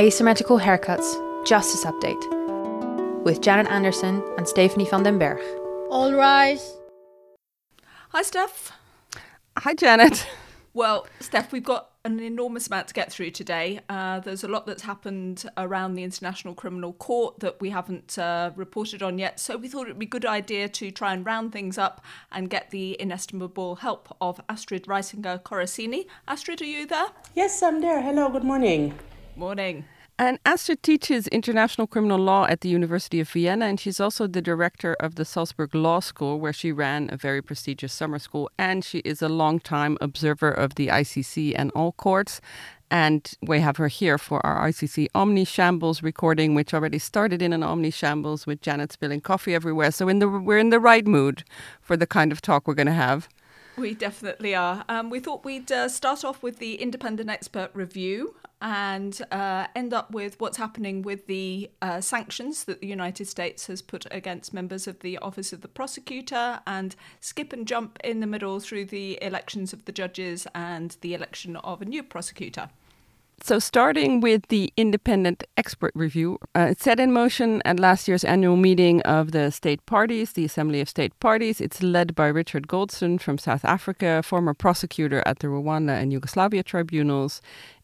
Asymmetrical Haircuts Justice Update with Janet Anderson and Stephanie van den Berg. All rise. Hi, Steph. Hi, Janet. Well, Steph, we've got an enormous amount to get through today. Uh, there's a lot that's happened around the International Criminal Court that we haven't uh, reported on yet. So we thought it would be a good idea to try and round things up and get the inestimable help of Astrid Reisinger Coracini. Astrid, are you there? Yes, I'm there. Hello, good morning. Morning. And Astrid teaches international criminal law at the University of Vienna, and she's also the director of the Salzburg Law School, where she ran a very prestigious summer school. And she is a long-time observer of the ICC and all courts. And we have her here for our ICC Omnishambles recording, which already started in an Omnishambles with Janet spilling coffee everywhere. So in the, we're in the right mood for the kind of talk we're going to have. We definitely are. Um, we thought we'd uh, start off with the independent expert review and uh, end up with what's happening with the uh, sanctions that the United States has put against members of the Office of the Prosecutor and skip and jump in the middle through the elections of the judges and the election of a new prosecutor. So, starting with the independent expert review, uh, it's set in motion at last year's annual meeting of the state parties, the Assembly of State Parties. It's led by Richard Goldstone from South Africa, former prosecutor at the Rwanda and Yugoslavia tribunals.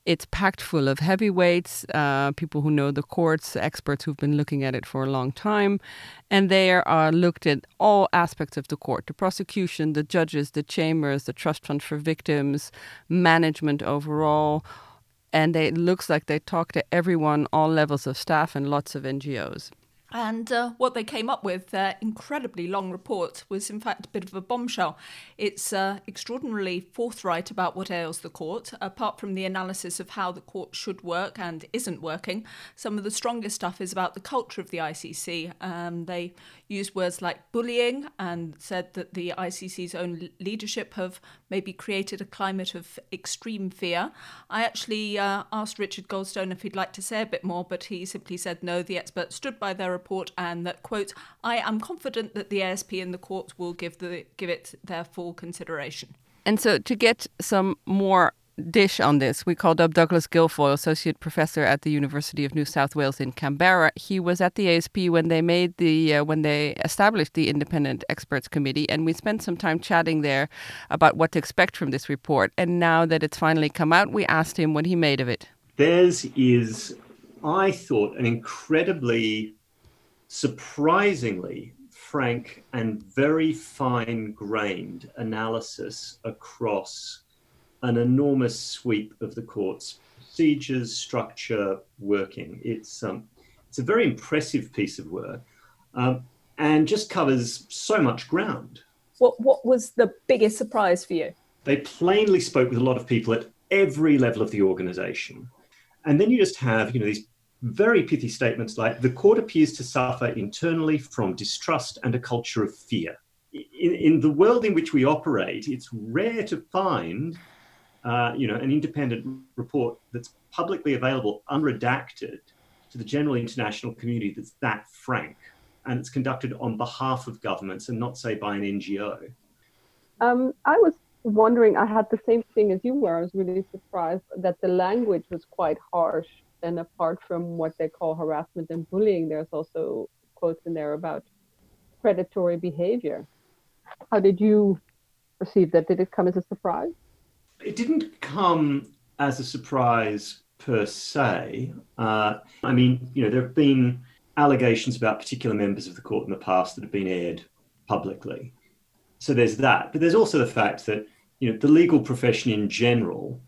It's packed full of heavyweights, uh, people who know the courts, experts who've been looking at it for a long time. And they are looked at all aspects of the court the prosecution, the judges, the chambers, the trust fund for victims, management overall and they, it looks like they talk to everyone, all levels of staff, and lots of NGOs. And uh, what they came up with, their incredibly long report, was in fact a bit of a bombshell. It's uh, extraordinarily forthright about what ails the court, apart from the analysis of how the court should work and isn't working. Some of the strongest stuff is about the culture of the ICC. Um, they used words like bullying and said that the ICC's own leadership have maybe created a climate of extreme fear. I actually uh, asked Richard Goldstone if he'd like to say a bit more, but he simply said no, the experts stood by their report and that, quote, I am confident that the ASP and the court will give, the, give it their full consideration. And so to get some more dish on this. We called up Douglas Guilfoyle, associate professor at the University of New South Wales in Canberra. He was at the ASP when they made the uh, when they established the independent experts committee, and we spent some time chatting there about what to expect from this report. And now that it's finally come out, we asked him what he made of it. Theirs is, I thought, an incredibly, surprisingly frank and very fine-grained analysis across an enormous sweep of the court's procedures, structure, working. It's um, it's a very impressive piece of work, um, and just covers so much ground. What what was the biggest surprise for you? They plainly spoke with a lot of people at every level of the organisation, and then you just have you know these very pithy statements like the court appears to suffer internally from distrust and a culture of fear. In, in the world in which we operate, it's rare to find uh, you know, an independent report that's publicly available, unredacted, to the general international community that's that frank, and it's conducted on behalf of governments and not, say, by an NGO. Um, I was wondering, I had the same thing as you were. I was really surprised that the language was quite harsh. And apart from what they call harassment and bullying, there's also quotes in there about predatory behavior. How did you perceive that? Did it come as a surprise? it didn't come as a surprise per se. Uh, I mean, you know, there have been allegations about particular members of the court in the past that have been aired publicly. So there's that. But there's also the fact that, you know, the legal profession in general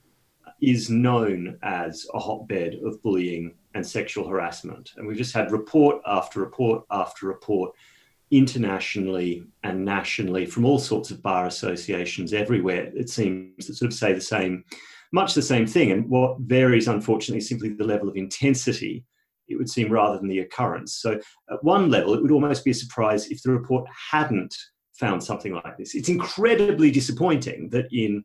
is known as a hotbed of bullying and sexual harassment. And we've just had report after report after report internationally and nationally from all sorts of bar associations everywhere, it seems, that sort of say the same, much the same thing. And what varies, unfortunately, is simply the level of intensity, it would seem, rather than the occurrence. So, at one level, it would almost be a surprise if the report hadn't found something like this. It's incredibly disappointing that in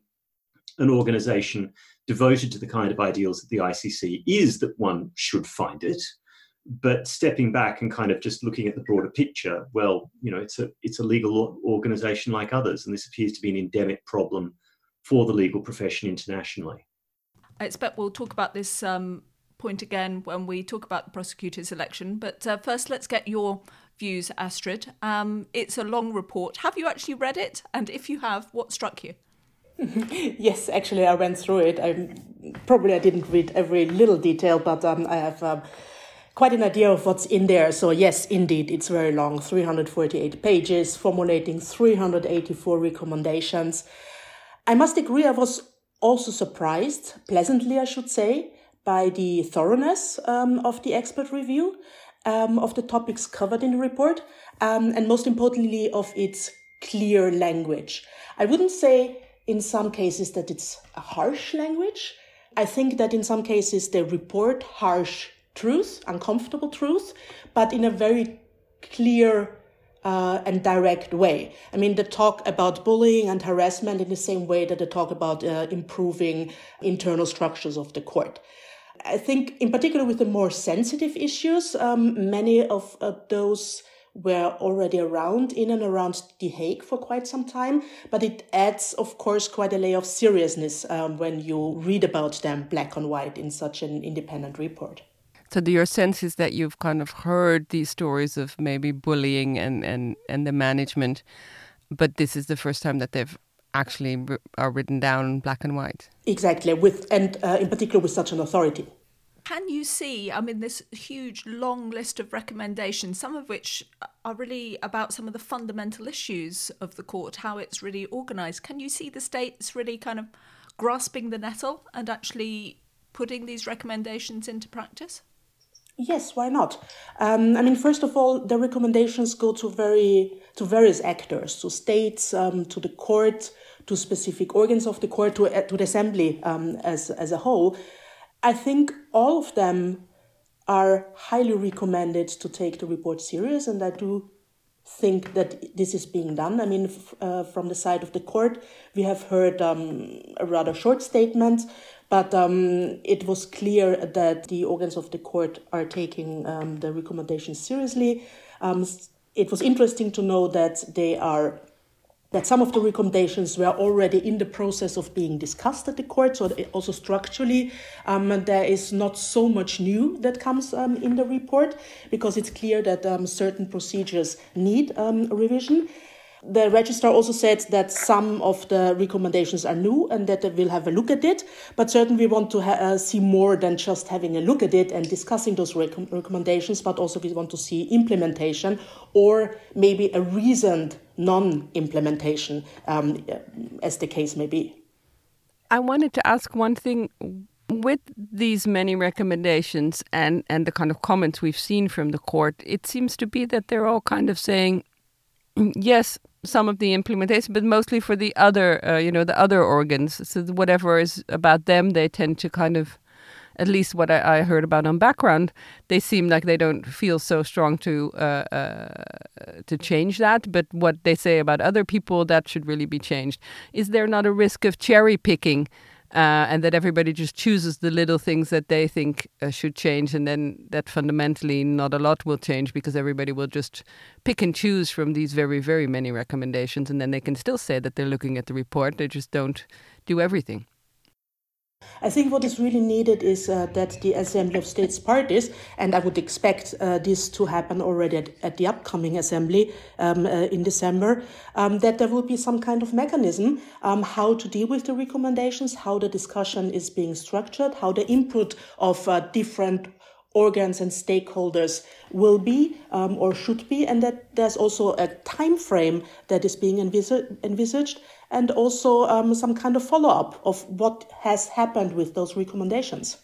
an organization devoted to the kind of ideals that the ICC is, that one should find it but stepping back and kind of just looking at the broader picture well you know it's a it's a legal organization like others and this appears to be an endemic problem for the legal profession internationally i expect we'll talk about this um, point again when we talk about the prosecutor's election. But uh, first, let's get your views, Astrid. Um, it's a long report. Have you actually read it? And if you have, what struck you? yes, actually, I went through it. I probably I didn't read every little detail, but um, I have um, quite an idea of what's in there. So yes, indeed, it's very long, 348 pages, formulating 384 recommendations. I must agree, I was also surprised, pleasantly, I should say, by the thoroughness um, of the expert review um, of the topics covered in the report, um, and most importantly, of its clear language. I wouldn't say in some cases that it's a harsh language. I think that in some cases they report harsh truth, uncomfortable truth, but in a very clear uh, and direct way. I mean, they talk about bullying and harassment in the same way that they talk about uh, improving internal structures of the court. I think, in particular, with the more sensitive issues, um, many of uh, those were already around in and around The Hague for quite some time, but it adds, of course, quite a layer of seriousness um, when you read about them black and white in such an independent report. So your sense is that you've kind of heard these stories of maybe bullying and, and, and the management, but this is the first time that they've actually are written down black and white. Exactly, with and uh, in particular with such an authority. Can you see, I mean, this huge long list of recommendations, some of which are really about some of the fundamental issues of the court, how it's really organised. Can you see the states really kind of grasping the nettle and actually putting these recommendations into practice? Yes, why not? Um, I mean, first of all, the recommendations go to very to various actors, to states, um, to the court, to specific organs of the court, to, to the assembly um, as as a whole. I think all of them are highly recommended to take the report serious, and I do think that this is being done. I mean, f- uh, from the side of the court, we have heard um, a rather short statement, but um, it was clear that the organs of the court are taking um, the recommendations seriously. Um, it was interesting to know that they are that some of the recommendations were already in the process of being discussed at the court. So also structurally, um, there is not so much new that comes um, in the report because it's clear that um, certain procedures need um, revision. The registrar also said that some of the recommendations are new and that they will have a look at it. But certainly, we want to ha- uh, see more than just having a look at it and discussing those rec- recommendations, but also we want to see implementation or maybe a reasoned non implementation, um, as the case may be. I wanted to ask one thing with these many recommendations and, and the kind of comments we've seen from the court, it seems to be that they're all kind of saying, yes, some of the implementation, but mostly for the other, uh, you know, the other organs. So whatever is about them, they tend to kind of, at least what I, I heard about on background, they seem like they don't feel so strong to uh, uh, to change that. But what they say about other people, that should really be changed. Is there not a risk of cherry picking? uh, and that everybody just chooses the little things that they think uh, should change, and then that fundamentally not a lot will change because everybody will just pick and choose from these very, very many recommendations, and then they can still say that they're looking at the report, they just don't do everything. I think what is really needed is uh, that the Assembly of States parties, and I would expect uh, this to happen already at, at the upcoming assembly um, uh, in December, um, that there will be some kind of mechanism um, how to deal with the recommendations, how the discussion is being structured, how the input of uh, different organs and stakeholders will be um, or should be, and that there's also a time frame that is being envisaged and also um, some kind of follow up of what has happened with those recommendations.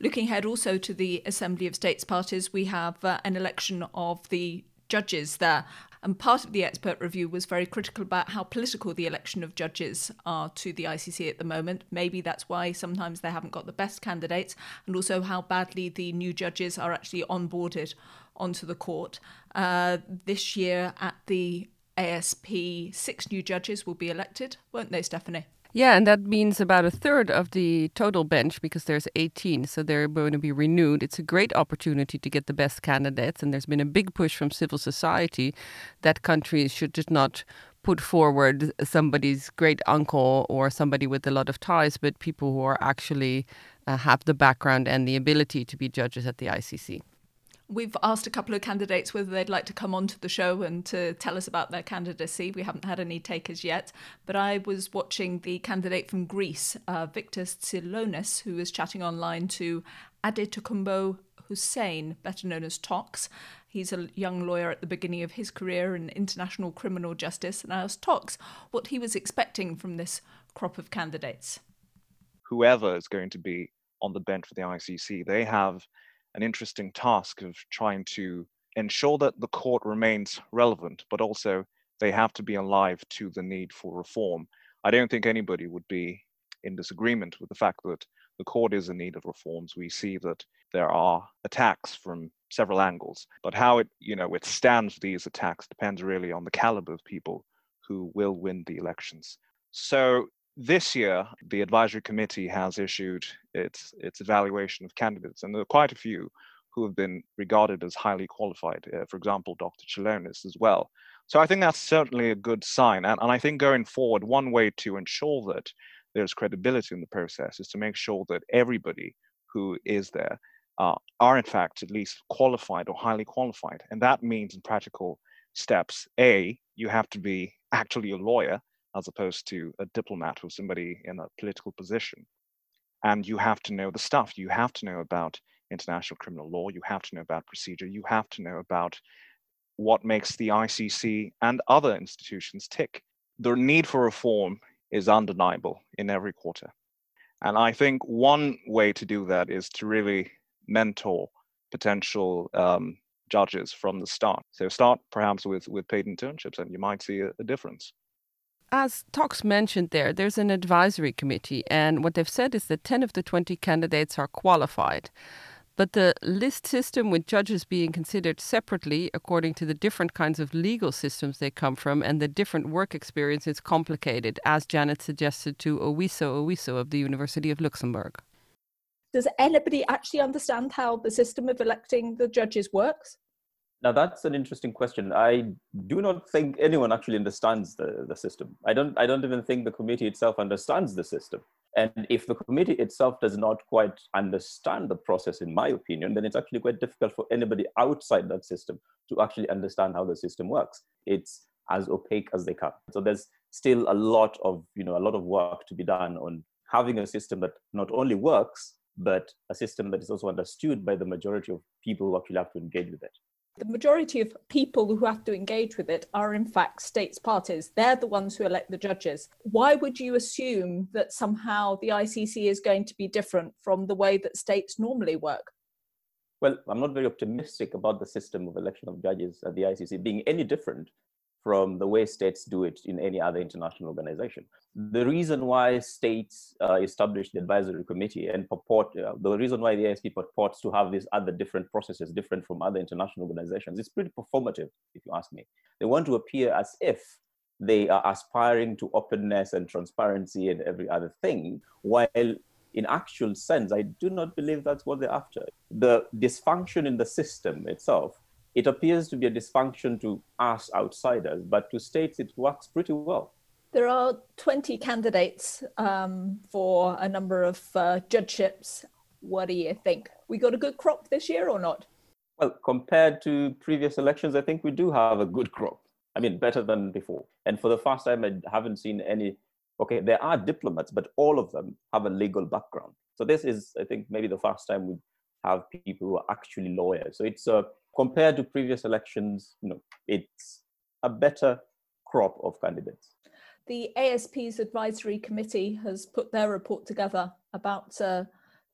Looking ahead also to the Assembly of States parties, we have uh, an election of the judges there. And part of the expert review was very critical about how political the election of judges are to the ICC at the moment. Maybe that's why sometimes they haven't got the best candidates, and also how badly the new judges are actually onboarded onto the court. Uh, this year at the ASP, six new judges will be elected, won't they, Stephanie? Yeah, and that means about a third of the total bench because there's 18, so they're going to be renewed. It's a great opportunity to get the best candidates, and there's been a big push from civil society that countries should just not put forward somebody's great uncle or somebody with a lot of ties, but people who are actually uh, have the background and the ability to be judges at the ICC. We've asked a couple of candidates whether they'd like to come onto the show and to tell us about their candidacy. We haven't had any takers yet, but I was watching the candidate from Greece, uh, Victor Tsilonis, who was chatting online to Adetokunbo Hussein, better known as Tox. He's a young lawyer at the beginning of his career in international criminal justice, and I asked Tox what he was expecting from this crop of candidates. Whoever is going to be on the bench for the ICC, they have an interesting task of trying to ensure that the court remains relevant, but also they have to be alive to the need for reform. I don't think anybody would be in disagreement with the fact that the court is in need of reforms. We see that there are attacks from several angles, but how it you know withstands these attacks depends really on the caliber of people who will win the elections. So this year, the advisory committee has issued its its evaluation of candidates, and there are quite a few who have been regarded as highly qualified. Uh, for example, Dr. Tsilonis as well. So I think that's certainly a good sign, and, and I think going forward, one way to ensure that there's credibility in the process is to make sure that everybody who is there uh, are in fact at least qualified or highly qualified. And that means in practical steps, A, you have to be actually a lawyer as opposed to a diplomat or somebody in a political position. And you have to know the stuff. You have to know about international criminal law. You have to know about procedure. You have to know about what makes the ICC and other institutions tick. The need for reform is undeniable in every quarter. And I think one way to do that is to really mentor potential um, judges from the start. So start perhaps with, with paid internships and you might see a, a difference. As Tox mentioned there, there's an advisory committee, and what they've said is that 10 of the 20 candidates are qualified. But the list system, with judges being considered separately according to the different kinds of legal systems they come from and the different work experience, is complicated, as Janet suggested to Owiso Owiso of the University of Luxembourg. Does anybody actually understand how the system of electing the judges works? Now that's an interesting question. I do not think anyone actually understands the, the system. I don't I don't even think the committee itself understands the system. And if the committee itself does not quite understand the process, in my opinion, then it's actually quite difficult for anybody outside that system to actually understand how the system works. It's as opaque as they come. So there's still a lot of, you know, a lot of work to be done on having a system that not only works, but a system that is also understood by the majority of people who actually have to engage with it. The majority of people who have to engage with it are, in fact, states parties. They're the ones who elect the judges. Why would you assume that somehow the ICC is going to be different from the way that states normally work? Well, I'm not very optimistic about the system of election of judges at the ICC being any different from the way states do it in any other international organization. The reason why states uh, the advisory committee and purport, uh, the reason why the ASP purports to have these other different processes, different from other international organizations, it's pretty performative, if you ask me. They want to appear as if they are aspiring to openness and transparency and every other thing, while in actual sense, I do not believe that's what they're after. The dysfunction in the system itself it appears to be a dysfunction to us outsiders, but to states it works pretty well. There are 20 candidates um, for a number of uh, judgeships. What do you think? We got a good crop this year or not? Well, compared to previous elections, I think we do have a good crop. I mean, better than before. And for the first time, I haven't seen any. Okay, there are diplomats, but all of them have a legal background. So this is, I think, maybe the first time we have people who are actually lawyers. So it's a compared to previous elections, you know, it's a better crop of candidates. The ASP's advisory committee has put their report together about uh,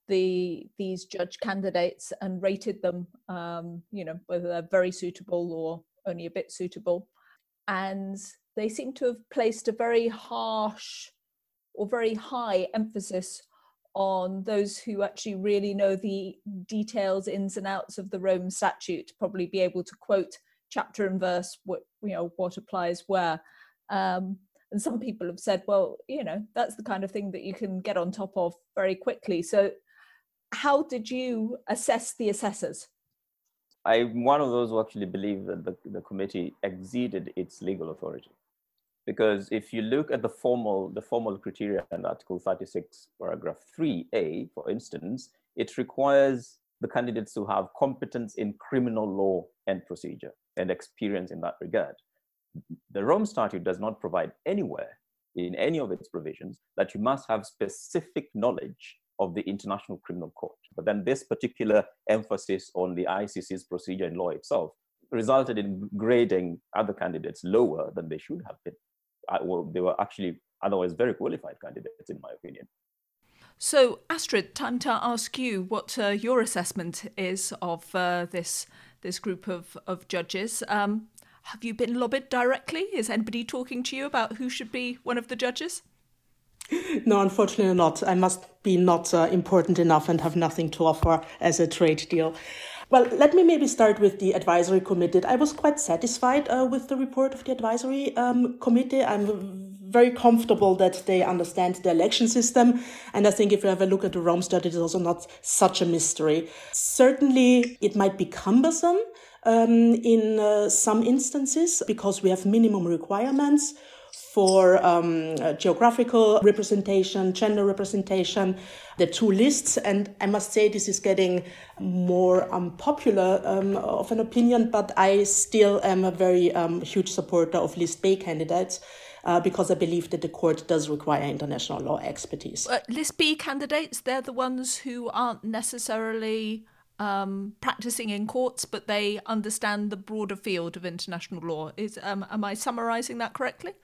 the these judge candidates and rated them, um, you know, whether they're very suitable or only a bit suitable. And they seem to have placed a very harsh or very high emphasis on those who actually really know the details, ins and outs of the Rome Statute, probably be able to quote chapter and verse what you know what applies where. Um, and some people have said, well, you know, that's the kind of thing that you can get on top of very quickly. So, how did you assess the assessors? I'm one of those who actually believe that the, the committee exceeded its legal authority. Because if you look at the formal the formal criteria in Article 36, paragraph 3a, for instance, it requires the candidates to have competence in criminal law and procedure and experience in that regard. The Rome Statute does not provide anywhere in any of its provisions that you must have specific knowledge of the International Criminal Court. But then this particular emphasis on the ICC's procedure in law itself resulted in grading other candidates lower than they should have been. Well, they were actually otherwise very qualified candidates, in my opinion. So, Astrid, time to ask you what uh, your assessment is of uh, this this group of of judges. Um, have you been lobbied directly? Is anybody talking to you about who should be one of the judges? No, unfortunately not. I must be not uh, important enough and have nothing to offer as a trade deal. Well, let me maybe start with the advisory committee. I was quite satisfied uh, with the report of the advisory um, committee. I'm very comfortable that they understand the election system. And I think if you have a look at the Rome Statute, it's also not such a mystery. Certainly, it might be cumbersome um, in uh, some instances because we have minimum requirements for um, uh, geographical representation, gender representation, the two lists. And I must say, this is getting more unpopular um, of an opinion, but I still am a very um, huge supporter of list B candidates. Uh, because I believe that the court does require international law expertise. Uh, list B candidates, they're the ones who aren't necessarily um, practicing in courts, but they understand the broader field of international law. Is um, am I summarising that correctly?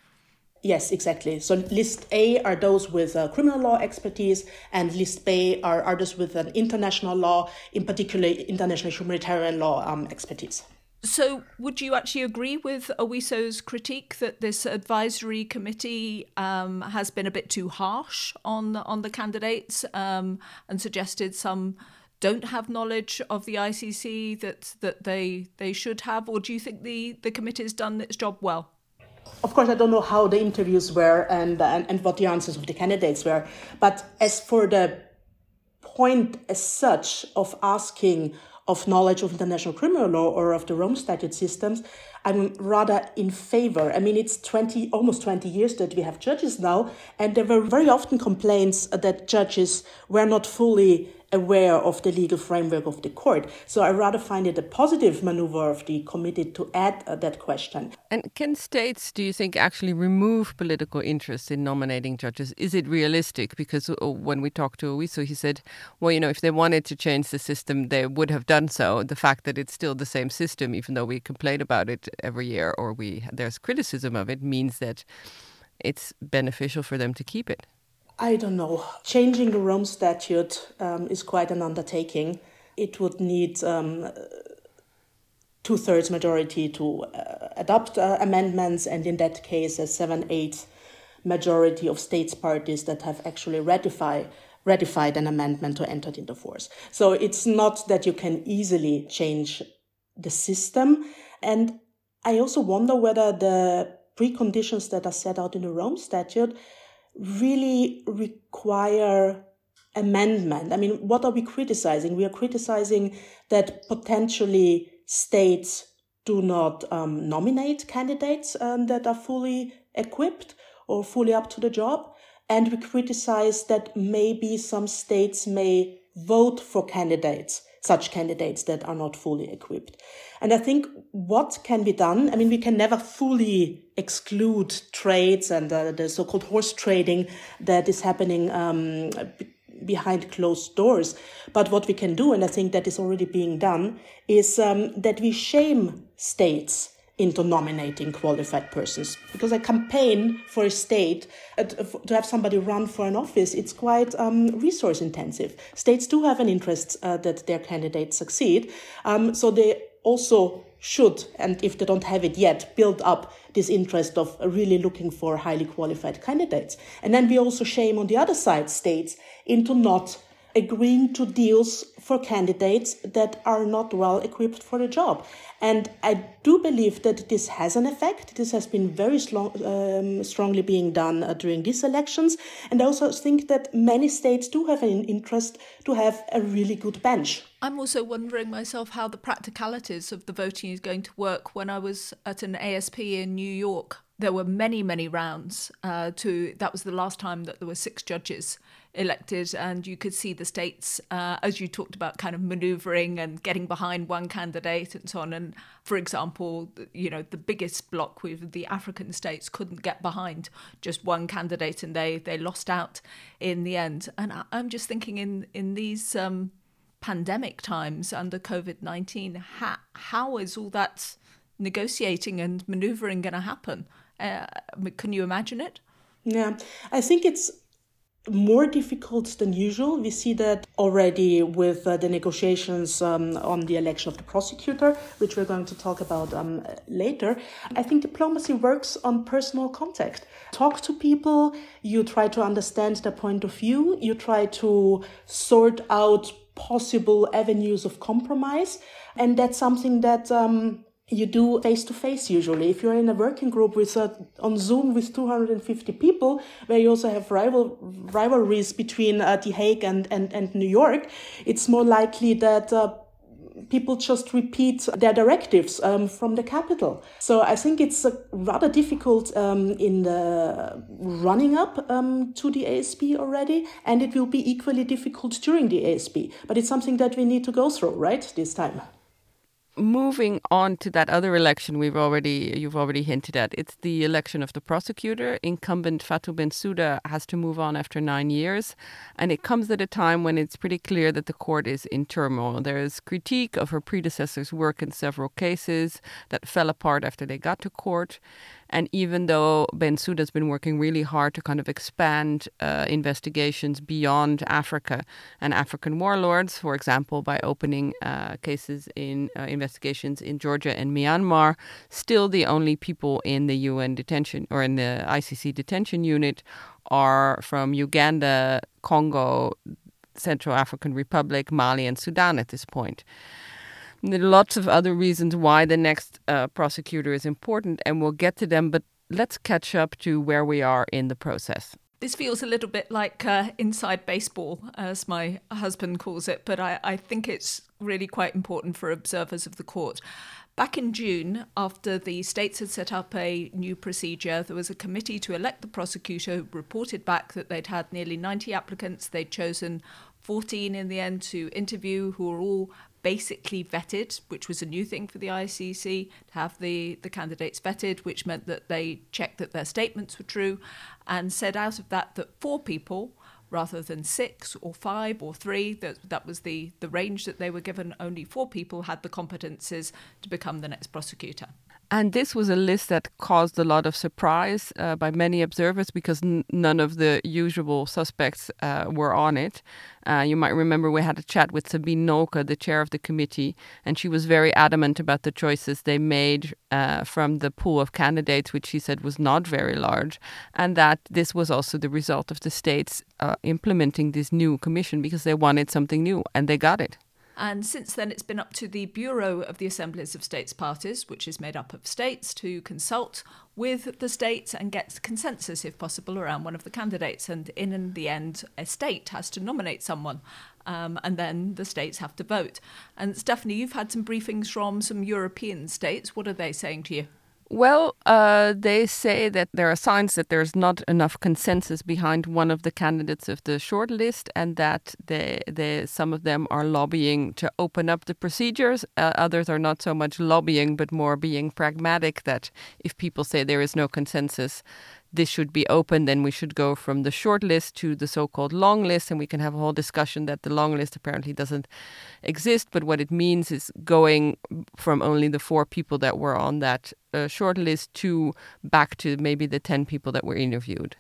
Yes, exactly. So list A are those with uh, criminal law expertise, and list B are, those with an international law, in particular international humanitarian law um, expertise. So, would you actually agree with Owiso's critique that this advisory committee um, has been a bit too harsh on on the candidates um, and suggested some don't have knowledge of the ICC that that they they should have, or do you think the the committee has done its job well? Of course, I don't know how the interviews were and, and, and what the answers of the candidates were. But as for the point as such of asking of knowledge of international criminal law or of the Rome Statute systems, I'm rather in favor. I mean, it's 20, almost 20 years that we have judges now, and there were very often complaints that judges were not fully aware of the legal framework of the court. So I rather find it a positive maneuver of the committee to add uh, that question. And can states, do you think, actually remove political interest in nominating judges? Is it realistic? Because uh, when we talked to Owiso, he said, well, you know, if they wanted to change the system, they would have done so. The fact that it's still the same system, even though we complain about it every year or we there's criticism of it, means that it's beneficial for them to keep it. I don't know. Changing the Rome Statute um, is quite an undertaking. It would need um, two thirds majority to uh, adopt uh, amendments, and in that case, a seven eighth majority of states parties that have actually ratified ratified an amendment to enter into force. So it's not that you can easily change the system. And I also wonder whether the preconditions that are set out in the Rome Statute really require amendment. I mean, what are we criticizing? We are criticizing that potentially states do not um, nominate candidates um, that are fully equipped or fully up to the job. And we criticize that maybe some states may vote for candidates such candidates that are not fully equipped. And I think what can be done, I mean, we can never fully exclude trades and uh, the so-called horse trading that is happening um, behind closed doors. But what we can do, and I think that is already being done, is um, that we shame states into nominating qualified persons. Because a campaign for a state, uh, to have somebody run for an office, it's quite um, resource intensive. States do have an interest uh, that their candidates succeed. Um, so they also should, and if they don't have it yet, build up this interest of really looking for highly qualified candidates. And then we also shame on the other side states into not agreeing to deals for candidates that are not well equipped for the job. And I do believe that this has an effect. This has been very um, strongly being done uh, during these elections. And I also think that many states do have an interest to have a really good bench. I'm also wondering myself how the practicalities of the voting is going to work. When I was at an ASP in New York there were many, many rounds. Uh, to that was the last time that there were six judges elected, and you could see the states, uh, as you talked about, kind of manoeuvring and getting behind one candidate and so on. And for example, you know, the biggest block with the African states couldn't get behind just one candidate, and they they lost out in the end. And I, am just thinking in in these. Um, pandemic times under COVID 19, how, how is all that negotiating and maneuvering going to happen? Uh, can you imagine it? Yeah, I think it's more difficult than usual. We see that already with uh, the negotiations um, on the election of the prosecutor, which we're going to talk about um, later. I think diplomacy works on personal contact. Talk to people, you try to understand their point of view, you try to sort out possible avenues of compromise, and that's something that. Um, you do face to face usually. If you're in a working group with uh, on Zoom with 250 people, where you also have rival rivalries between uh, The Hague and, and, and New York, it's more likely that uh, people just repeat their directives um, from the capital. So I think it's uh, rather difficult um, in the running up um, to the ASP already, and it will be equally difficult during the ASP. But it's something that we need to go through, right, this time moving on to that other election we've already you've already hinted at it's the election of the prosecutor. Incumbent Fatou Bensouda has to move on after 9 years and it comes at a time when it's pretty clear that the court is in turmoil. There is critique of her predecessor's work in several cases that fell apart after they got to court and even though Bensouda has been working really hard to kind of expand uh, investigations beyond Africa and African warlords, for example, by opening uh, cases in uh, investigations in Georgia and Myanmar, still the only people in the UN detention or in the ICC detention unit are from Uganda, Congo, Central African Republic, Mali, and Sudan at this point. There are lots of other reasons why the next uh, prosecutor is important, and we'll get to them, but let's catch up to where we are in the process. This feels a little bit like uh, inside baseball, as my husband calls it, but I, I think it's really quite important for observers of the court. Back in June, after the states had set up a new procedure, there was a committee to elect the prosecutor who reported back that they'd had nearly 90 applicants. They'd chosen 14 in the end to interview, who were all basically vetted, which was a new thing for the ICC to have the, the candidates vetted, which meant that they checked that their statements were true and said out of that that four people rather than six or five or three that that was the the range that they were given only four people had the competences to become the next prosecutor and this was a list that caused a lot of surprise uh, by many observers because n- none of the usual suspects uh, were on it. Uh, you might remember we had a chat with Sabine Nolke, the chair of the committee, and she was very adamant about the choices they made uh, from the pool of candidates, which she said was not very large, and that this was also the result of the states uh, implementing this new commission because they wanted something new, and they got it. And since then, it's been up to the Bureau of the Assemblies of States Parties, which is made up of states, to consult with the states and get consensus, if possible, around one of the candidates. And in the end, a state has to nominate someone. Um, and then the states have to vote. And Stephanie, you've had some briefings from some European states. What are they saying to you? Well, uh, they say that there are signs that there's not enough consensus behind one of the candidates of the short list, and that they, they, some of them are lobbying to open up the procedures. Uh, others are not so much lobbying, but more being pragmatic. That if people say there is no consensus, this should be open, then we should go from the short list to the so called long list. And we can have a whole discussion that the long list apparently doesn't exist. But what it means is going from only the four people that were on that uh, short list to back to maybe the 10 people that were interviewed.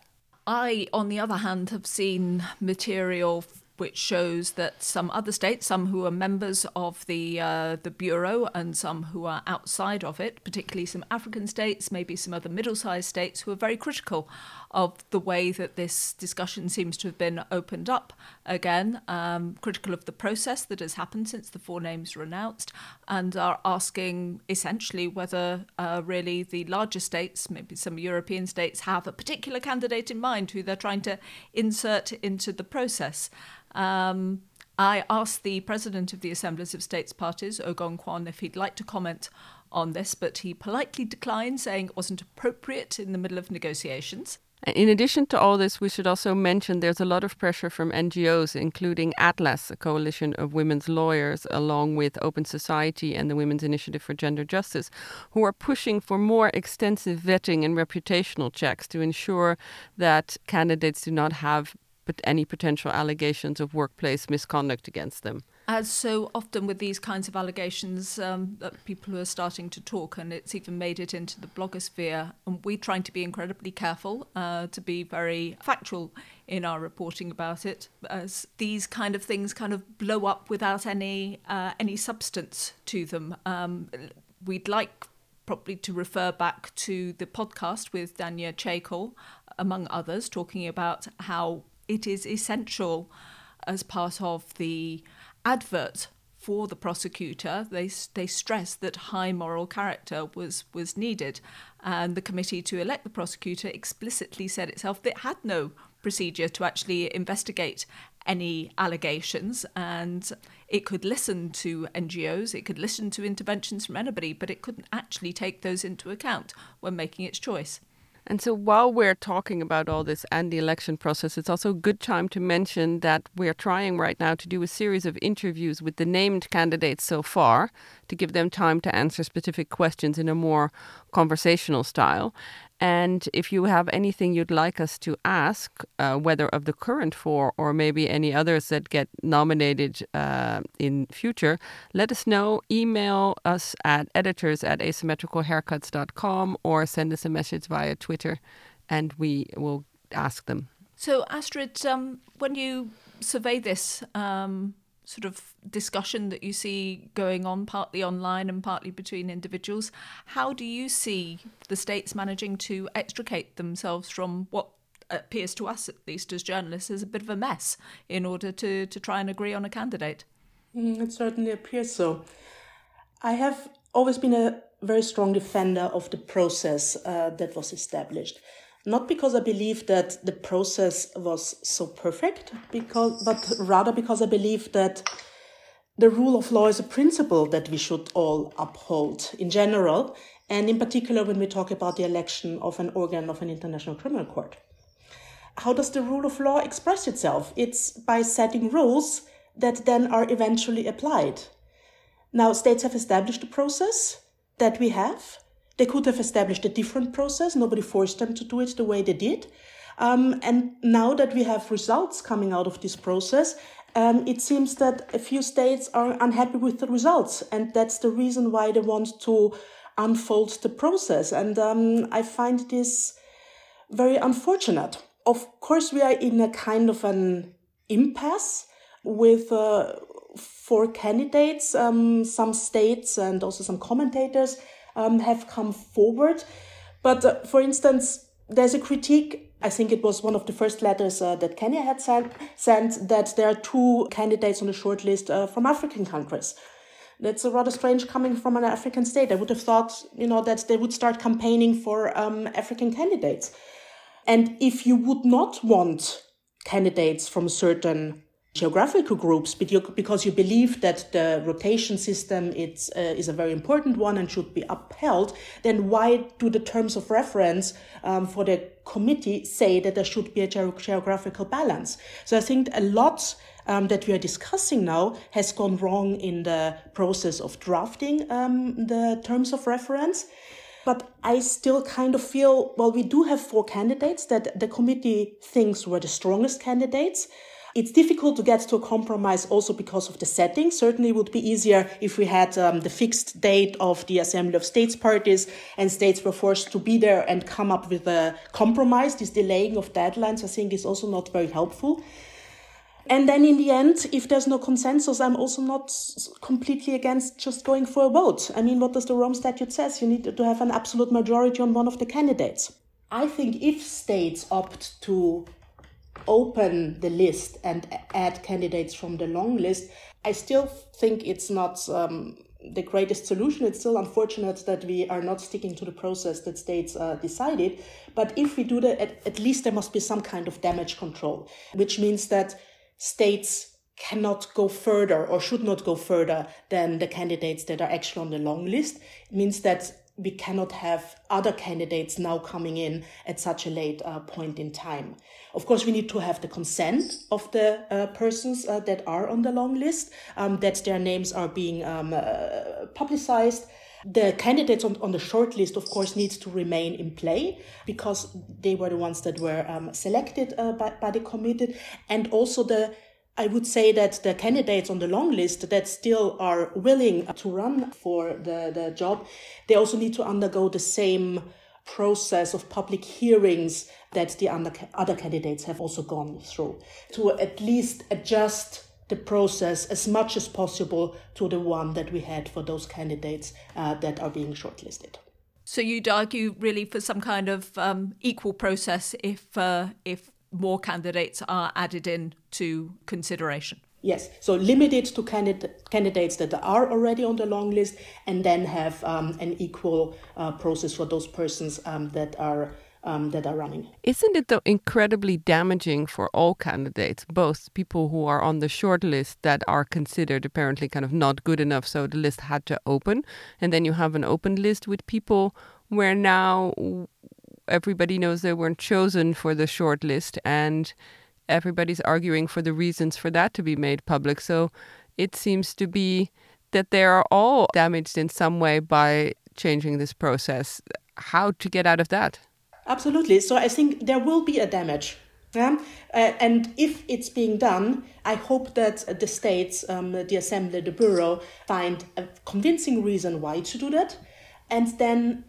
I, on the other hand, have seen material which shows that some other states, some who are members of the uh, the bureau and some who are outside of it, particularly some African states, maybe some other middle-sized states, who are very critical of the way that this discussion seems to have been opened up again, um, critical of the process that has happened since the four names were announced, and are asking essentially whether uh, really the larger states, maybe some European states, have a particular candidate in mind who they're trying to insert into the process. Um, I asked the president of the Assemblies of States Parties, O-Gon Kwon, if he'd like to comment on this, but he politely declined, saying it wasn't appropriate in the middle of negotiations. In addition to all this, we should also mention there's a lot of pressure from NGOs, including Atlas, a coalition of women's lawyers, along with Open Society and the Women's Initiative for Gender Justice, who are pushing for more extensive vetting and reputational checks to ensure that candidates do not have any potential allegations of workplace misconduct against them as so often with these kinds of allegations, um, that people are starting to talk, and it's even made it into the blogosphere. And we're trying to be incredibly careful uh, to be very factual in our reporting about it, as these kind of things kind of blow up without any uh, any substance to them. Um, we'd like probably to refer back to the podcast with Danya Chaikel, among others, talking about how it is essential as part of the advert for the prosecutor, they they stressed that high moral character was was needed, and the committee to elect the prosecutor explicitly said itself that it had no procedure to actually investigate any allegations, and it could listen to NGOs, it could listen to interventions from anybody, but it couldn't actually take those into account when making its choice. And so while we're talking about all this and the election process, it's also a good time to mention that we're trying right now to do a series of interviews with the named candidates so far to give them time to answer specific questions in a more conversational style. And if you have anything you'd like us to ask, uh, whether of the current four or maybe any others that get nominated uh, in future, let us know. Email us at editors at asymmetricalhaircuts.com or send us a message via Twitter and we will ask them. So, Astrid, um, when you survey this, um, sort of discussion that you see going on, partly online and partly between individuals. How do you see the states managing to extricate themselves from what appears to us, at least as journalists, as a bit of a mess in order to, to try and agree on a candidate? Mm, it certainly appears so. I have always been a very strong defender of the process uh, that was established not because I believe that the process was so perfect, because, but rather because I believe that the rule of law is a principle that we should all uphold in general, and in particular when we talk about the election of an organ of an international criminal court. How does the rule of law express itself? It's by setting rules that then are eventually applied. Now, states have established a process that we have, they could have established a different process. Nobody forced them to do it the way they did. Um, and now that we have results coming out of this process, um, it seems that a few states are unhappy with the results. And that's the reason why they want to unfold the process. And um, I find this very unfortunate. Of course, we are in a kind of an impasse with uh, four candidates, um, some states, and also some commentators um, have come forward. But uh, for instance, there's a critique. I think it was one of the first letters uh, that Kenya had sent, sent that there are two candidates on the short list uh, from African countries. That's a rather strange coming from an African state. I would have thought, you know, that they would start campaigning for um, African candidates. And if you would not want candidates from certain geographical groups but because you believe that the rotation system it's, uh, is a very important one and should be upheld, then why do the terms of reference um, for the committee say that there should be a ge- geographical balance? So I think a lot um, that we are discussing now has gone wrong in the process of drafting um, the terms of reference. But I still kind of feel, well, we do have four candidates that the committee thinks were the strongest candidates. It's difficult to get to a compromise also because of the setting. Certainly, it would be easier if we had um, the fixed date of the Assembly of States parties and states were forced to be there and come up with a compromise. This delaying of deadlines, I think, is also not very helpful. And then in the end, if there's no consensus, I'm also not completely against just going for a vote. I mean, what does the Rome Statute says? You need to have an absolute majority on one of the candidates. I think if states opt to open the list and add candidates from the long list, I still think it's not um, the greatest solution. It's still unfortunate that we are not sticking to the process that states uh, decided. But if we do that, at, at least there must be some kind of damage control, which means that states cannot go further or should not go further than the candidates that are actually on the long list. It means that we cannot have other candidates now coming in at such a late uh, point in time. Of course, we need to have the consent of the uh, persons uh, that are on the long list, um, that their names are being um, uh, publicized. The candidates on, on the short list, of course, needs to remain in play because they were the ones that were um, selected uh, by, by the committee. And also the I would say that the candidates on the long list that still are willing to run for the, the job, they also need to undergo the same process of public hearings that the other candidates have also gone through to at least adjust the process as much as possible to the one that we had for those candidates uh, that are being shortlisted. So you'd argue really for some kind of um, equal process if uh, if more candidates are added in to consideration. Yes, so limited to candid- candidates that are already on the long list, and then have um, an equal uh, process for those persons um, that are um, that are running. Isn't it though incredibly damaging for all candidates, both people who are on the short list that are considered apparently kind of not good enough, so the list had to open, and then you have an open list with people where now everybody knows they weren't chosen for the short list and everybody's arguing for the reasons for that to be made public. So it seems to be that they are all damaged in some way by changing this process. How to get out of that? Absolutely. So I think there will be a damage. Yeah? Uh, and if it's being done, I hope that the states, um, the assembly, the bureau, find a convincing reason why to do that, and then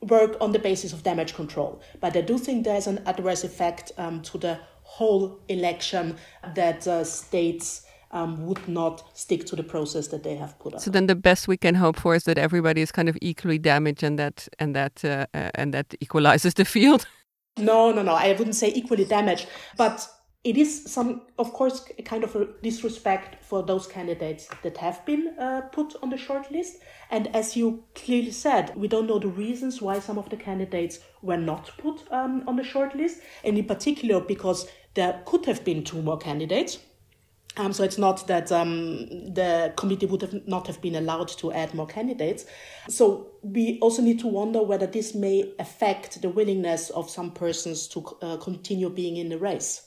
work on the basis of damage control. But I do think there's an adverse effect um, to the whole election that uh, states um, would not stick to the process that they have put up. So then, the best we can hope for is that everybody is kind of equally damaged, and that and that uh, and that equalizes the field. No, no, no. I wouldn't say equally damaged, but it is some, of course, a kind of a disrespect for those candidates that have been uh, put on the short list. And as you clearly said, we don't know the reasons why some of the candidates were not put um, on the short list, and in particular because there could have been two more candidates. Um, so it's not that um, the committee would have not have been allowed to add more candidates. So we also need to wonder whether this may affect the willingness of some persons to uh, continue being in the race.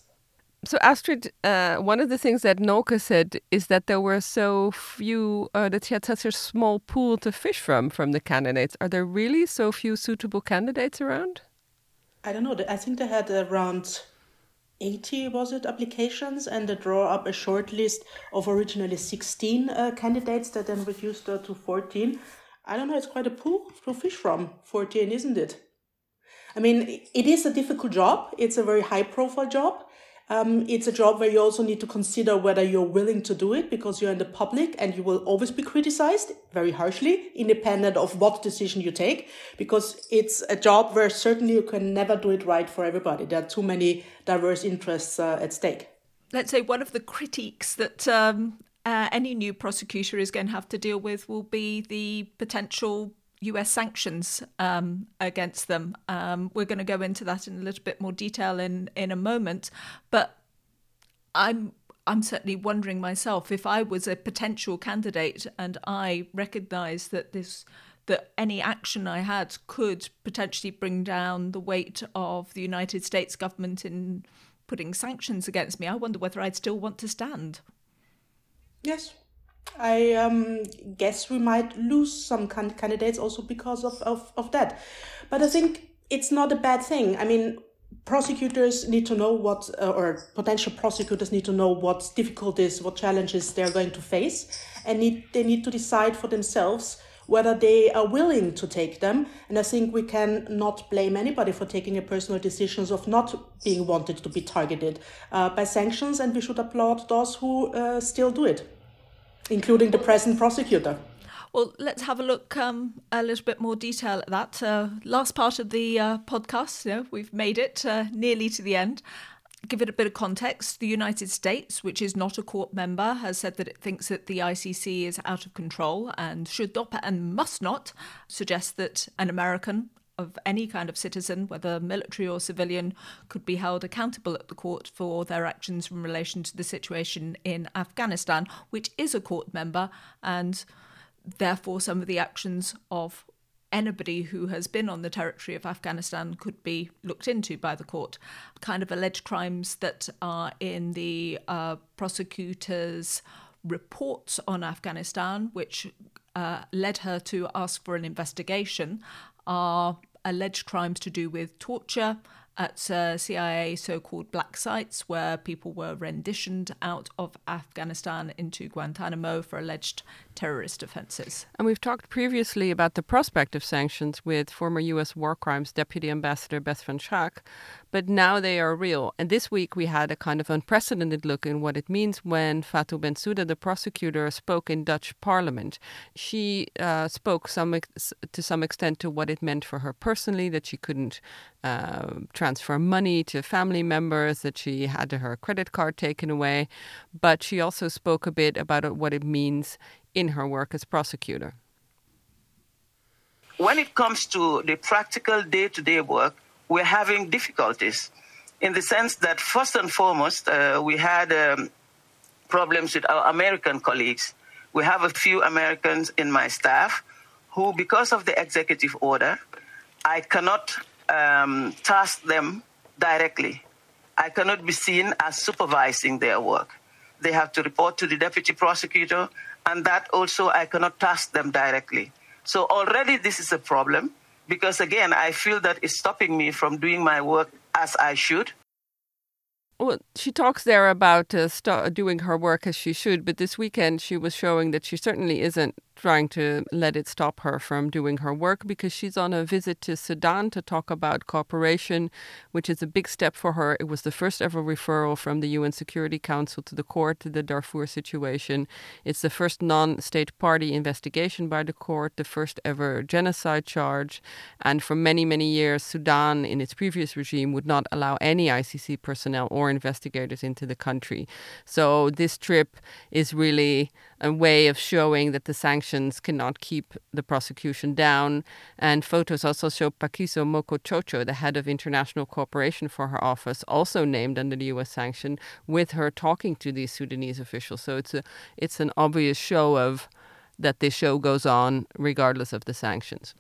So, Astrid, uh, one of the things that Nolke said is that there were so few, uh, that she had such a small pool to fish from from the candidates. Are there really so few suitable candidates around? I don't know. I think they had around 80, was it, applications, and they draw up a short list of originally 16 uh, candidates that then reduced uh, to 14. I don't know, it's quite a pool to fish from, 14, isn't it? I mean, it is a difficult job. It's a very high profile job. Um, it's a job where you also need to consider whether you're willing to do it because you're in the public and you will always be criticized very harshly, independent of what decision you take, because it's a job where certainly you can never do it right for everybody. There are too many diverse interests uh, at stake. Let's say one of the critiques that um, uh, any new prosecutor is going to have to deal with will be the potential US sanctions um, against them. Um, we're going to go into that in a little bit more detail in, in a moment. But I'm I'm certainly wondering myself if I was a potential candidate and I recognised that this that any action I had could potentially bring down the weight of the United States government in putting sanctions against me. I wonder whether I'd still want to stand. Yes, I um, guess we might lose some can- candidates also because of, of, of that. But I think it's not a bad thing. I mean, prosecutors need to know what, uh, or potential prosecutors need to know what difficulties, what challenges they're going to face, and need, they need to decide for themselves whether they are willing to take them. And I think we can not blame anybody for taking a personal decisions of not being wanted to be targeted uh, by sanctions, and we should applaud those who uh, still do it including the present prosecutor. Well, let's have a look um, a little bit more detail at that. Uh, last part of the uh, podcast, you know, we've made it uh, nearly to the end. Give it a bit of context. The United States, which is not a court member, has said that it thinks that the ICC is out of control and should not and must not suggest that an American of any kind of citizen, whether military or civilian, could be held accountable at the court for their actions in relation to the situation in Afghanistan, which is a court member, and therefore some of the actions of anybody who has been on the territory of Afghanistan could be looked into by the court. Kind of alleged crimes that are in the uh, prosecutor's reports on Afghanistan, which uh, led her to ask for an investigation, are alleged crimes to do with torture at uh, CIA so called black sites where people were renditioned out of Afghanistan into Guantanamo for alleged terrorist offenses. And we've talked previously about the prospect of sanctions with former U.S. War Crimes Deputy Ambassador Beth van Schaack, but now they are real. And this week we had a kind of unprecedented look in what it means when Fatou Bensouda, the prosecutor, spoke in Dutch Parliament. She uh, spoke some ex- to some extent to what it meant for her personally that she couldn't uh, transfer money to family members, that she had her credit card taken away, but she also spoke a bit about what it means in her work as prosecutor? When it comes to the practical day to day work, we're having difficulties in the sense that, first and foremost, uh, we had um, problems with our American colleagues. We have a few Americans in my staff who, because of the executive order, I cannot um, task them directly. I cannot be seen as supervising their work. They have to report to the deputy prosecutor, and that also I cannot task them directly. So already this is a problem because again, I feel that it's stopping me from doing my work as I should. Well, she talks there about uh, st- doing her work as she should, but this weekend she was showing that she certainly isn't trying to let it stop her from doing her work because she's on a visit to Sudan to talk about cooperation, which is a big step for her. It was the first ever referral from the UN Security Council to the court to the Darfur situation. It's the first non state party investigation by the court, the first ever genocide charge. And for many, many years, Sudan, in its previous regime, would not allow any ICC personnel or investigators into the country. So this trip is really a way of showing that the sanctions cannot keep the prosecution down. And photos also show Phakiso Mochochoko, the head of international cooperation for her office, also named under the U.S. sanction, with her talking to these Sudanese officials. So it's a it's an obvious show of that this show goes on regardless of the sanctions.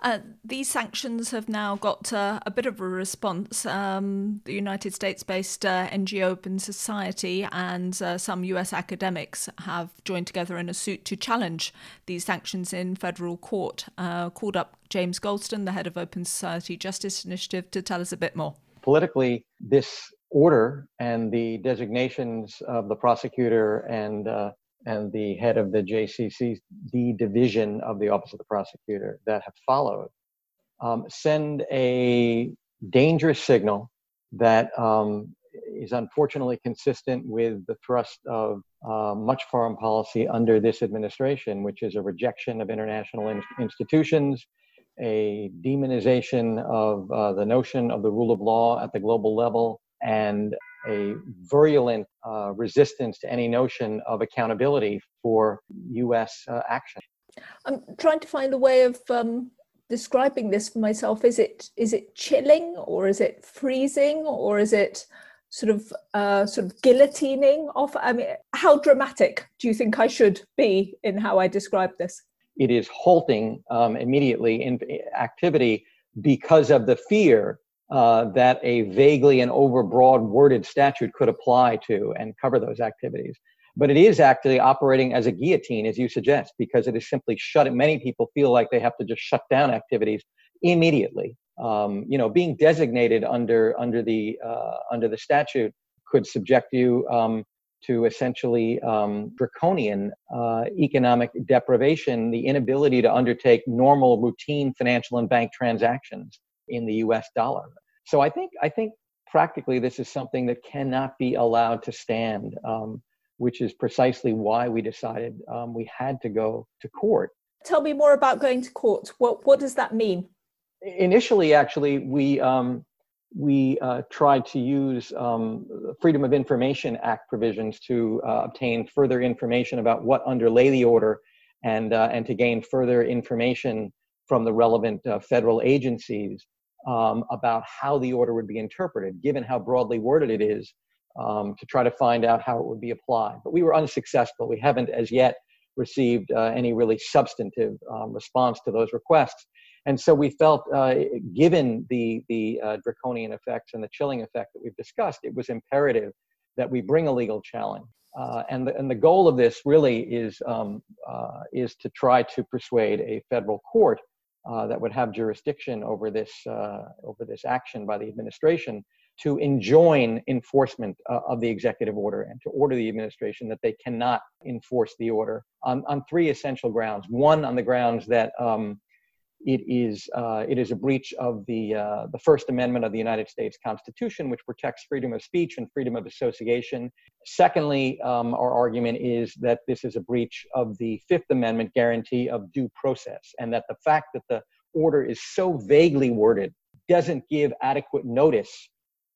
Uh, these sanctions have now got uh, a bit of a response. Um, the United States based uh, NGO Open Society and uh, some US academics have joined together in a suit to challenge these sanctions in federal court. Uh, called up James Goldston, the head of Open Society Justice Initiative, to tell us a bit more. Politically, this order and the designations of the prosecutor and uh, and the head of the JCCD division of the Office of the Prosecutor that have followed um, send a dangerous signal that um, is unfortunately consistent with the thrust of uh, much foreign policy under this administration, which is a rejection of international in- institutions, a demonization of uh, the notion of the rule of law at the global level, and a virulent uh, resistance to any notion of accountability for U.S. Uh, action. I'm trying to find a way of um, describing this for myself. Is it is it chilling, or is it freezing, or is it sort of uh, sort of guillotining off? I mean, how dramatic do you think I should be in how I describe this? It is halting um, immediately in activity because of the fear uh, that a vaguely and overbroad worded statute could apply to and cover those activities. But it is actually operating as a guillotine, as you suggest, because it is simply shut. Many people feel like they have to just shut down activities immediately. Um, you know, being designated under under the uh, under the statute could subject you um, to essentially um, draconian uh, economic deprivation, the inability to undertake normal, routine financial and bank transactions in the U.S. dollar. So I think I think practically this is something that cannot be allowed to stand, um, which is precisely why we decided um, we had to go to court. Tell me more about going to court. What what does that mean? Initially, actually, we um, we uh, tried to use um, Freedom of Information Act provisions to uh, obtain further information about what underlay the order and uh, and to gain further information from the relevant uh, federal agencies um, about how the order would be interpreted, given how broadly worded it is, um, to try to find out how it would be applied. But we were unsuccessful. We haven't as yet received uh, any really substantive um, response to those requests. And so we felt, uh, given the, the uh, draconian effects and the chilling effect that we've discussed, it was imperative that we bring a legal challenge. Uh, and, the, and the goal of this really is, um, uh, is to try to persuade a federal court uh, that would have jurisdiction over this, uh, over this action by the administration to enjoin enforcement uh, of the executive order and to order the administration that they cannot enforce the order on, on three essential grounds. One, on the grounds that um, it is uh, it is a breach of the uh, the First Amendment of the United States Constitution, which protects freedom of speech and freedom of association. Secondly, um, our argument is that this is a breach of the Fifth Amendment guarantee of due process, and that the fact that the order is so vaguely worded doesn't give adequate notice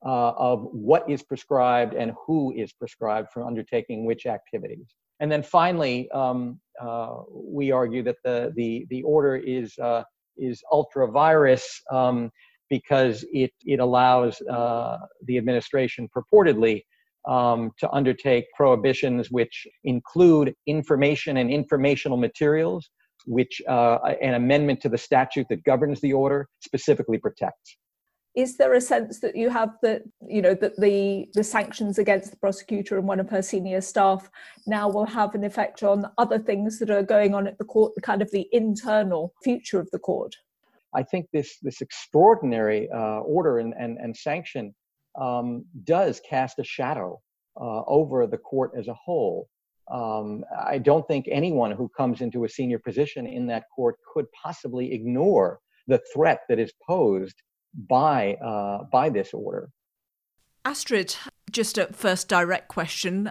uh, of what is prescribed and who is prescribed for undertaking which activities. And then finally, um, uh, we argue that the the the order is uh, is ultra vires um, because it, it allows uh, the administration purportedly um, to undertake prohibitions which include information and informational materials, which uh, an amendment to the statute that governs the order specifically protects is there a sense that you have that you know that the the sanctions against the prosecutor and one of her senior staff now will have an effect on other things that are going on at the court kind of the internal future of the court? I think this this extraordinary uh, order and, and, and sanction um, does cast a shadow uh, over the court as a whole. Um, i don't think anyone who comes into a senior position in that court could possibly ignore the threat that is posed by uh, by this order. Astrid, just a first direct question: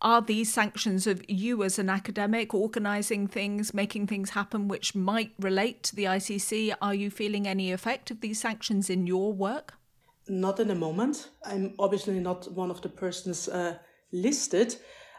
Are these sanctions of you as an academic organising things, making things happen, which might relate to the ICC? Are you feeling any effect of these sanctions in your work? Not in the moment. I'm obviously not one of the persons uh, listed.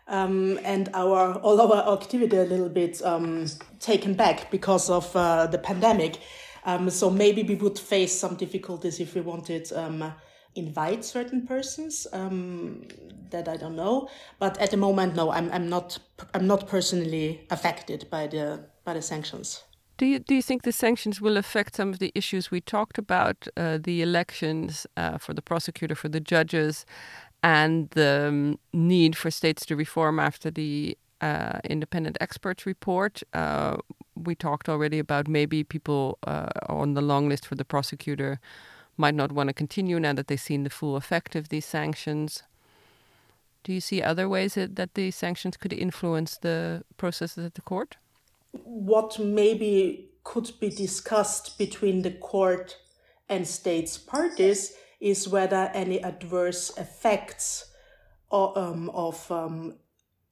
Um, and our all our activity a little bit um, taken back because of uh, the pandemic. Um, so maybe we would face some difficulties if we wanted um, invite certain persons. Um, that I don't know, but at the moment, no, I'm I'm not I'm not personally affected by the by the sanctions. Do you do you think the sanctions will affect some of the issues we talked about, uh, the elections uh, for the prosecutor, for the judges, and the um, need for states to reform after the uh, independent experts report. Uh, we talked already about maybe people uh, on the long list for the prosecutor might not want to continue now that they've seen the full effect of these sanctions. Do you see other ways that, that these sanctions could influence the processes at the court? What maybe could be discussed between the court and states parties is whether any adverse effects of, um, of um,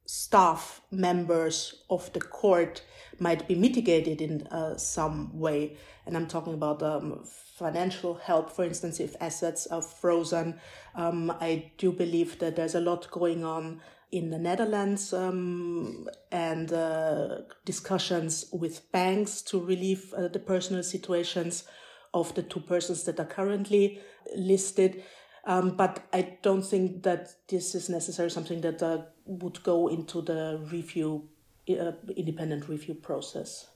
staff members of the court might be mitigated in uh, some way. And I'm talking about um, financial help, for instance, if assets are frozen. Um, I do believe that there's a lot going on in the Netherlands um, and uh, discussions with banks to relieve uh, the personal situations of the two persons that are currently listed. Um, but I don't think that this is necessarily something that uh, would go into the review, uh, independent review process.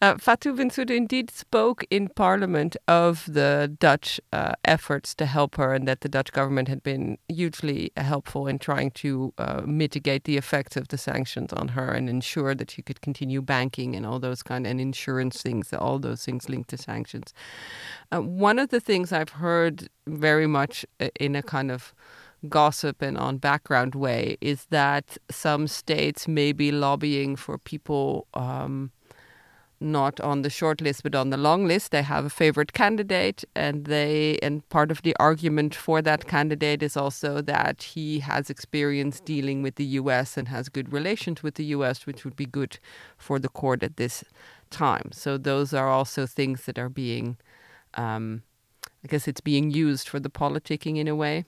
Uh, Fatou Bensouda indeed spoke in Parliament of the Dutch uh, efforts to help her, and that the Dutch government had been hugely helpful in trying to uh, mitigate the effects of the sanctions on her and ensure that she could continue banking and all those kind and insurance things, all those things linked to sanctions. Uh, one of the things I've heard very much uh, in a kind of gossip and on background way is that some states may be lobbying for people. Um, not on the short list but on the long list. They have a favorite candidate and they and part of the argument for that candidate is also that he has experience dealing with the US and has good relations with the US which would be good for the court at this time. So those are also things that are being um, I guess it's being used for the politicking in a way.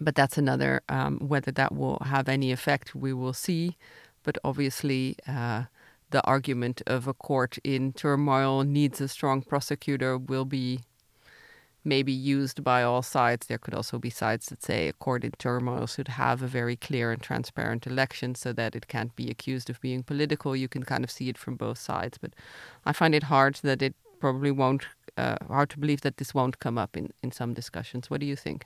But that's another um, whether that will have any effect we will see. But obviously uh, the argument of a court in turmoil needs a strong prosecutor will be maybe used by all sides. There could also be sides that say a court in turmoil should have a very clear and transparent election so that it can't be accused of being political. You can kind of see it from both sides. But I find it hard that it probably won't, uh, hard to believe that this won't come up in, in some discussions. What do you think?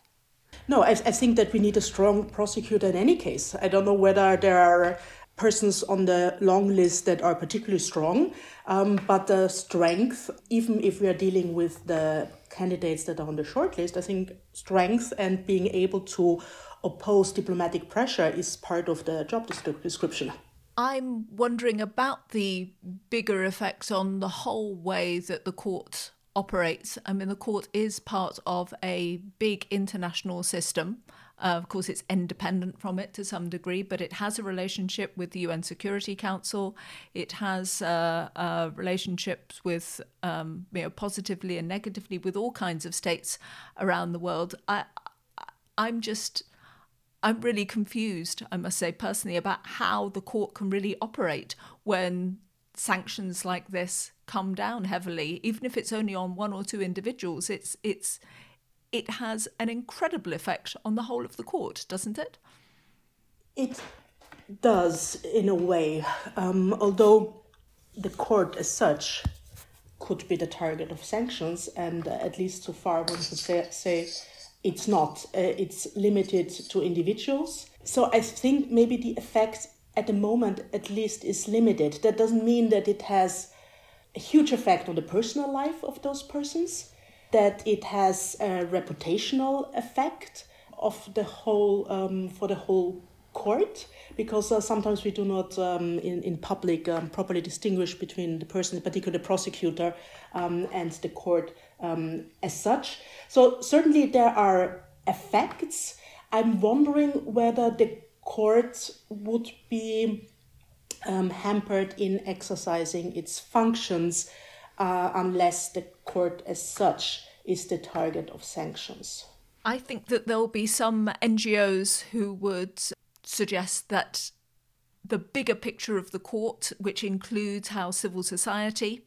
No, I, I think that we need a strong prosecutor in any case. I don't know whether there are persons on the long list that are particularly strong, um, but the strength, even if we are dealing with the candidates that are on the short list, I think strength and being able to oppose diplomatic pressure is part of the job description. I'm wondering about the bigger effects on the whole way that the court operates. I mean, the court is part of a big international system. Uh, of course, it's independent from it to some degree, but it has a relationship with the UN Security Council. It has uh, uh, relationships with, um, you know, positively and negatively with all kinds of states around the world. I, I'm just, I'm really confused, I must say personally, about how the court can really operate when sanctions like this come down heavily, even if it's only on one or two individuals. It's it's it has an incredible effect on the whole of the court, doesn't it? It does, in a way, um, although the court as such could be the target of sanctions, and uh, at least so far one could say, say it's not. Uh, it's limited to individuals. So I think maybe the effect at the moment, at least, is limited. That doesn't mean that it has a huge effect on the personal life of those persons that it has a reputational effect of the whole um, for the whole court because uh, sometimes we do not um, in, in public um, properly distinguish between the person, particularly the prosecutor, um, and the court um, as such. So certainly there are effects. I'm wondering whether the court would be um, hampered in exercising its functions uh, unless the court as such is the target of sanctions. I think that there'll be some NGOs who would suggest that the bigger picture of the court, which includes how civil society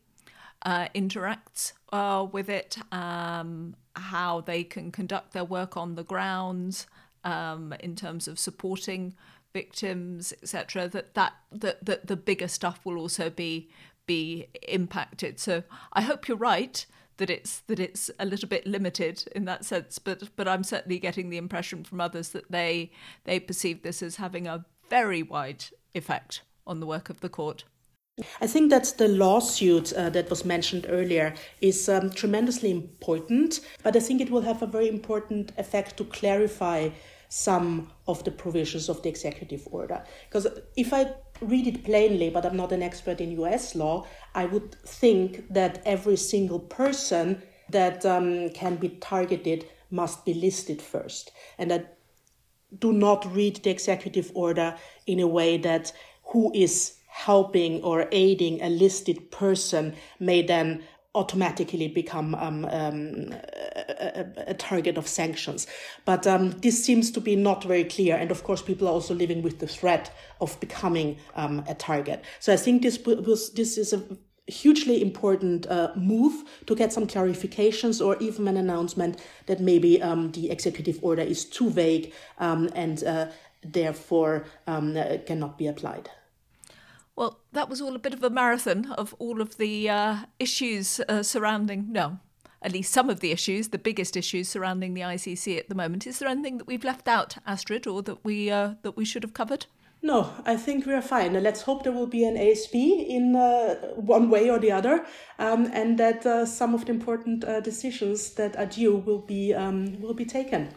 uh, interacts uh, with it, um, how they can conduct their work on the ground um, in terms of supporting victims, etc. That, that that that the bigger stuff will also be be impacted. So I hope you're right that it's that it's a little bit limited in that sense. But but I'm certainly getting the impression from others that they they perceive this as having a very wide effect on the work of the court. I think that the lawsuit uh, that was mentioned earlier is um, tremendously important, but I think it will have a very important effect to clarify some of the provisions of the executive order. Because if I read it plainly, but I'm not an expert in US law, I would think that every single person that um, can be targeted must be listed first. And I do not read the executive order in a way that who is helping or aiding a listed person may then automatically become um, um, a, a, target of sanctions. But um, this seems to be not very clear. And of course, people are also living with the threat of becoming um, a target. So I think this this is a hugely important uh, move to get some clarifications or even an announcement that maybe um, the executive order is too vague um, and uh, therefore uh, cannot be applied. That was all a bit of a marathon of all of the uh, issues uh, surrounding, no, at least some of the issues, the biggest issues surrounding the ICC at the moment. Is there anything that we've left out, Astrid, or that we uh, that we should have covered? No, I think we are fine. Let's hope there will be an ASP in uh, one way or the other, um, and that uh, some of the important uh, decisions that are due will be um, will be taken.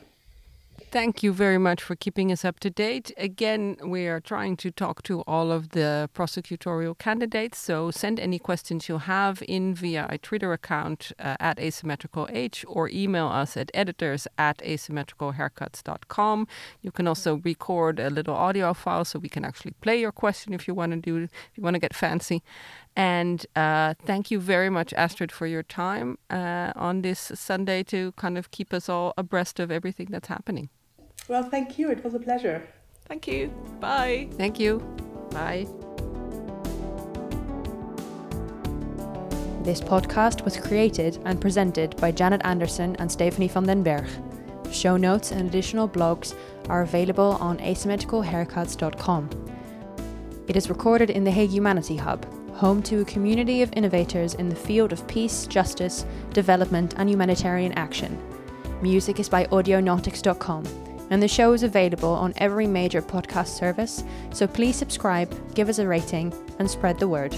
Thank you very much for keeping us up to date. Again, we are trying to talk to all of the prosecutorial candidates. So send any questions you have in via a Twitter account uh, at asymmetricalh or email us at editors at asymmetricalhaircuts.com. You can also record a little audio file so we can actually play your question if you want to do if you want to get fancy. And uh, thank you very much, Astrid, for your time uh, on this Sunday to kind of keep us all abreast of everything that's happening. Well, thank you. It was a pleasure. Thank you. Bye. Thank you. Bye. This podcast was created and presented by Janet Anderson and Stephanie van den Berg. Show notes and additional blogs are available on asymmetricalhaircuts.com. It is recorded in the Hague Humanity Hub, home to a community of innovators in the field of peace, justice, development, and humanitarian action. Music is by audionautix.com, and the show is available on every major podcast service, so please subscribe, give us a rating, and spread the word.